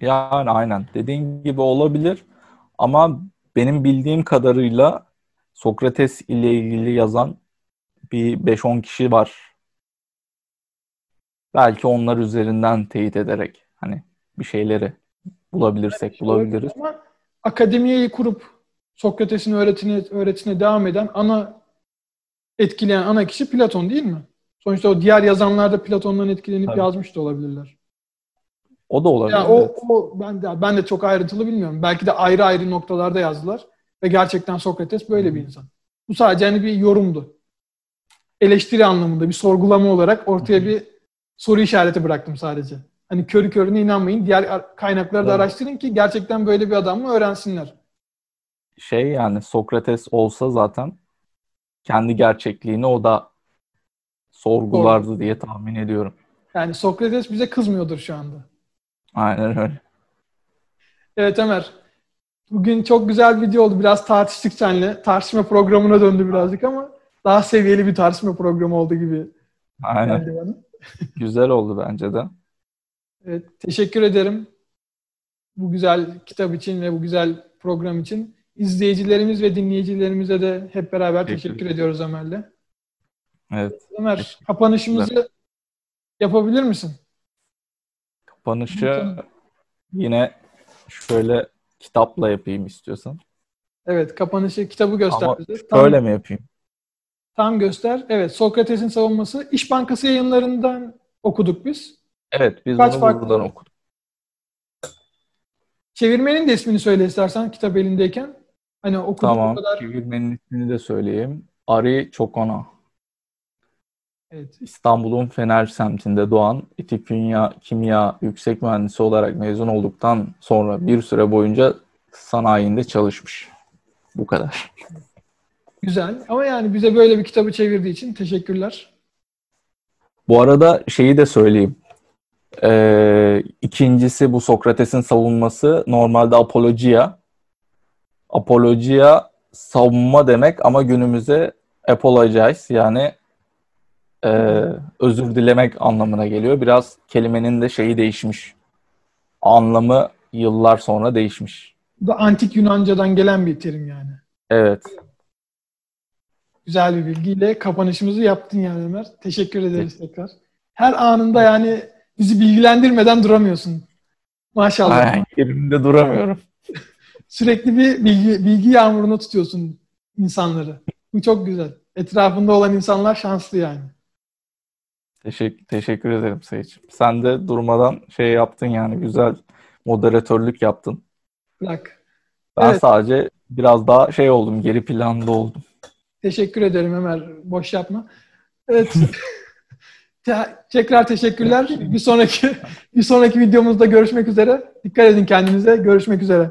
Yani aynen dediğin gibi olabilir ama benim bildiğim kadarıyla Sokrates ile ilgili yazan bir 5-10 kişi var. Belki onlar üzerinden teyit ederek hani bir şeyleri bulabilirsek bulabiliriz. Ama akademiyeyi kurup Sokrates'in öğretine, öğretisine devam eden ana etkileyen ana kişi Platon değil mi? Sonuçta o diğer yazanlar da Platon'dan etkilenip Tabii. yazmış da olabilirler. O da olabilir. Yani o, evet. o ben de ben de çok ayrıntılı bilmiyorum. Belki de ayrı ayrı noktalarda yazdılar ve gerçekten Sokrates böyle bir insan. Bu sadece hani bir yorumdu. Eleştiri anlamında bir sorgulama olarak ortaya bir soru işareti bıraktım sadece. Hani körü körüne inanmayın. Diğer ar- kaynakları da Evet. araştırın ki gerçekten böyle bir adam mı öğrensinler. Şey yani Sokrates olsa zaten kendi gerçekliğini o da sorgulardı diye tahmin ediyorum. Yani Sokrates bize kızmıyordur şu anda. Aynen öyle. Evet Ömer. Bugün çok güzel video oldu. Biraz tartıştık seninle. Tartışma programına döndü birazcık ama daha seviyeli bir tartışma programı oldu gibi Aynen. Güzel oldu bence de. Evet, teşekkür ederim. Bu güzel kitap için ve bu güzel program için. İzleyicilerimiz ve dinleyicilerimize de hep beraber Teşekkür teşekkür ediyoruz Ömer'le. Evet. Ömer, kapanışımızı yapabilir misin? Kapanışı yine şöyle kitapla yapayım istiyorsan. Evet, kapanışı kitabı göster Ama. Tam- mi yapayım? Tam göster. Evet, Sokrates'in savunması İş Bankası yayınlarından okuduk biz. Evet, biz Kaç bunu farklı- buradan okuduk. Çevirmenin de ismini söyle istersen kitap elindeyken. Hani okuduğum Tamam. kadar. Çevirmenin ismini de söyleyeyim. Ari Çokona. Evet. İstanbul'un Fener semtinde doğan İTÜ Kimya, Kimya yüksek mühendisi olarak mezun olduktan sonra bir süre boyunca sanayinde çalışmış. Bu kadar. Güzel. Ama yani bize böyle bir kitabı çevirdiği için teşekkürler. Bu arada şeyi de söyleyeyim. Ee, ikincisi bu Sokrates'in savunması normalde apologia. Apologia savunma demek ama günümüze apologize yani e, özür dilemek anlamına geliyor. Biraz kelimenin de şeyi değişmiş. Anlamı yıllar sonra değişmiş. Bu da antik Yunanca'dan gelen bir terim yani. Evet. Güzel bir bilgiyle kapanışımızı yaptın yani Ömer. Teşekkür ederiz tekrar. Her anında yani bizi bilgilendirmeden duramıyorsun. Maşallah. Aynen, yerimde duramıyorum. Sürekli bir bilgi, bilgi yağmuruna tutuyorsun insanları. Bu çok güzel. Etrafında olan insanlar şanslı yani. Teşekkür, teşekkür ederim Sayıcığım. Sen de durmadan şey yaptın yani güzel moderatörlük yaptın. Bırak. Ben Evet. sadece biraz daha şey oldum, geri planda oldum. Teşekkür ederim Ömer. Boş yapma. Evet. Te- tekrar teşekkürler. Bir sonraki bir sonraki videomuzda görüşmek üzere. Dikkat edin kendinize. Görüşmek üzere.